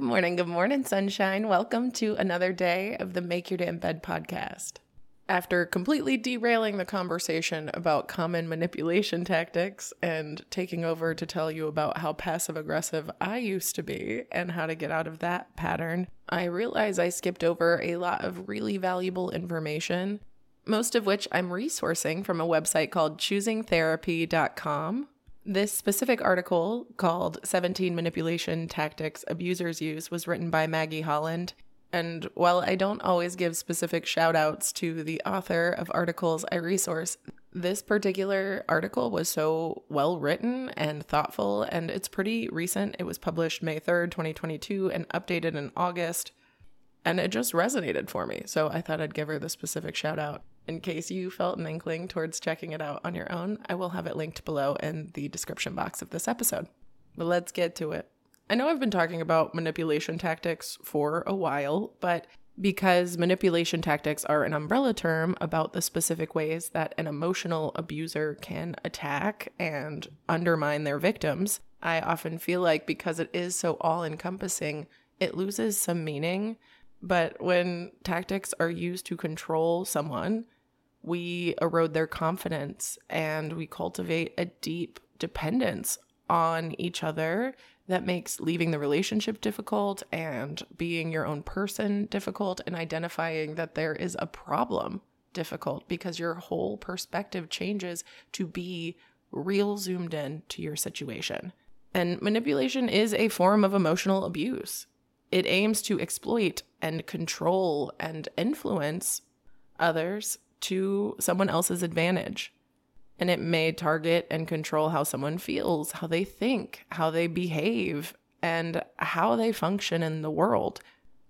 Good morning, good morning, sunshine. Welcome to another day of the Make Your Damn Bed podcast. After completely derailing the conversation about common manipulation tactics and taking over to tell you about how passive aggressive I used to be and how to get out of that pattern, I realize I skipped over a lot of really valuable information, most of which I'm resourcing from a website called choosingtherapy.com. This specific article, called 17 Manipulation Tactics Abusers Use, was written by Maggie Holland. And while I don't always give specific shout outs to the author of articles I resource, this particular article was so well written and thoughtful, and it's pretty recent. It was published May 3rd, 2022, and updated in August. And it just resonated for me. So I thought I'd give her the specific shout out. In case you felt an inkling towards checking it out on your own, I will have it linked below in the description box of this episode. But let's get to it. I know I've been talking about manipulation tactics for a while, but because manipulation tactics are an umbrella term about the specific ways that an emotional abuser can attack and undermine their victims, I often feel like because it is so all encompassing, it loses some meaning but when tactics are used to control someone, we erode their confidence and we cultivate a deep dependence on each other that makes leaving the relationship difficult and being your own person difficult and identifying that there is a problem difficult because your whole perspective changes to be real zoomed in to your situation. And manipulation is a form of emotional abuse. It aims to exploit and control and influence others to someone else's advantage. And it may target and control how someone feels, how they think, how they behave, and how they function in the world.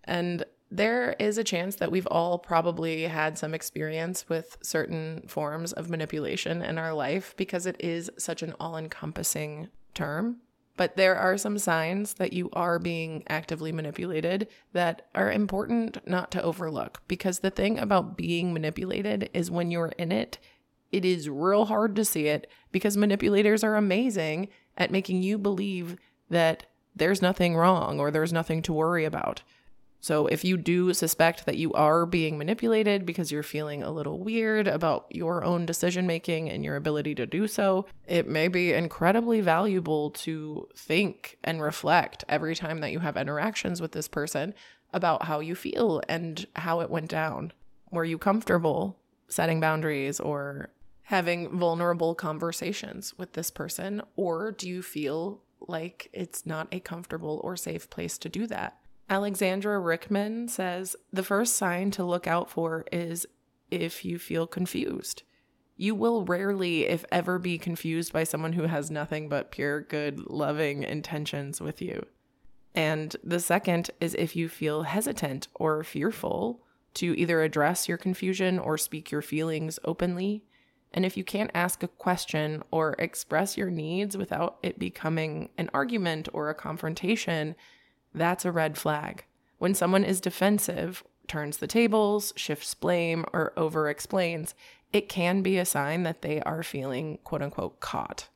And there is a chance that we've all probably had some experience with certain forms of manipulation in our life because it is such an all encompassing term. But there are some signs that you are being actively manipulated that are important not to overlook. Because the thing about being manipulated is when you're in it, it is real hard to see it because manipulators are amazing at making you believe that there's nothing wrong or there's nothing to worry about. So, if you do suspect that you are being manipulated because you're feeling a little weird about your own decision making and your ability to do so, it may be incredibly valuable to think and reflect every time that you have interactions with this person about how you feel and how it went down. Were you comfortable setting boundaries or having vulnerable conversations with this person? Or do you feel like it's not a comfortable or safe place to do that? Alexandra Rickman says the first sign to look out for is if you feel confused. You will rarely, if ever, be confused by someone who has nothing but pure, good, loving intentions with you. And the second is if you feel hesitant or fearful to either address your confusion or speak your feelings openly. And if you can't ask a question or express your needs without it becoming an argument or a confrontation, that's a red flag. When someone is defensive, turns the tables, shifts blame, or over explains, it can be a sign that they are feeling quote unquote caught.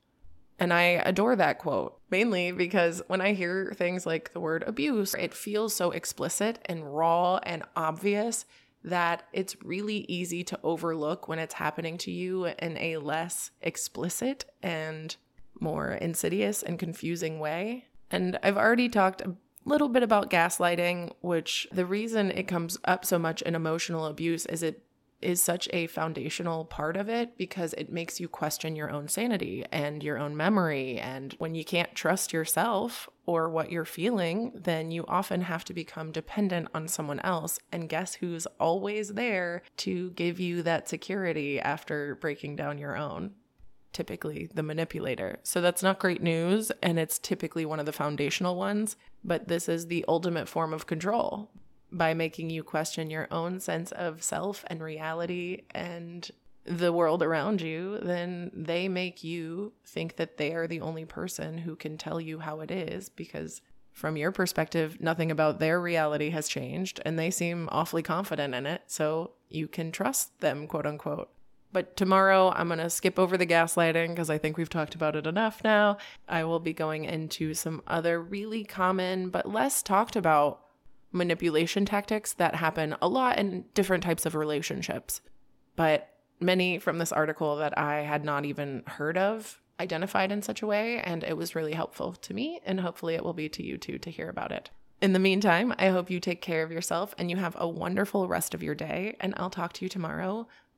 And I adore that quote, mainly because when I hear things like the word abuse, it feels so explicit and raw and obvious that it's really easy to overlook when it's happening to you in a less explicit and more insidious and confusing way. And I've already talked little bit about gaslighting, which the reason it comes up so much in emotional abuse is it is such a foundational part of it because it makes you question your own sanity and your own memory. And when you can't trust yourself or what you're feeling, then you often have to become dependent on someone else. And guess who's always there to give you that security after breaking down your own? Typically the manipulator. So that's not great news, and it's typically one of the foundational ones. But this is the ultimate form of control by making you question your own sense of self and reality and the world around you, then they make you think that they are the only person who can tell you how it is because from your perspective, nothing about their reality has changed and they seem awfully confident in it. So you can trust them, quote unquote. But tomorrow I'm going to skip over the gaslighting because I think we've talked about it enough now. I will be going into some other really common but less talked about manipulation tactics that happen a lot in different types of relationships. But many from this article that I had not even heard of identified in such a way, and it was really helpful to me, and hopefully it will be to you too to hear about it. In the meantime, I hope you take care of yourself and you have a wonderful rest of your day, and I'll talk to you tomorrow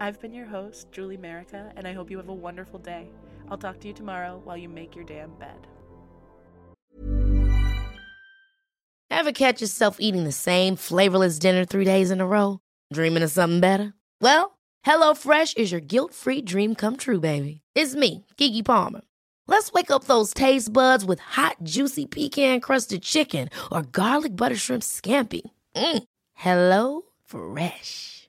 I've been your host, Julie Merica, and I hope you have a wonderful day. I'll talk to you tomorrow while you make your damn bed. Ever catch yourself eating the same flavorless dinner three days in a row? Dreaming of something better? Well, HelloFresh is your guilt free dream come true, baby. It's me, Keke Palmer. Let's wake up those taste buds with hot, juicy pecan crusted chicken or garlic butter shrimp scampi. Mm. Hello Fresh.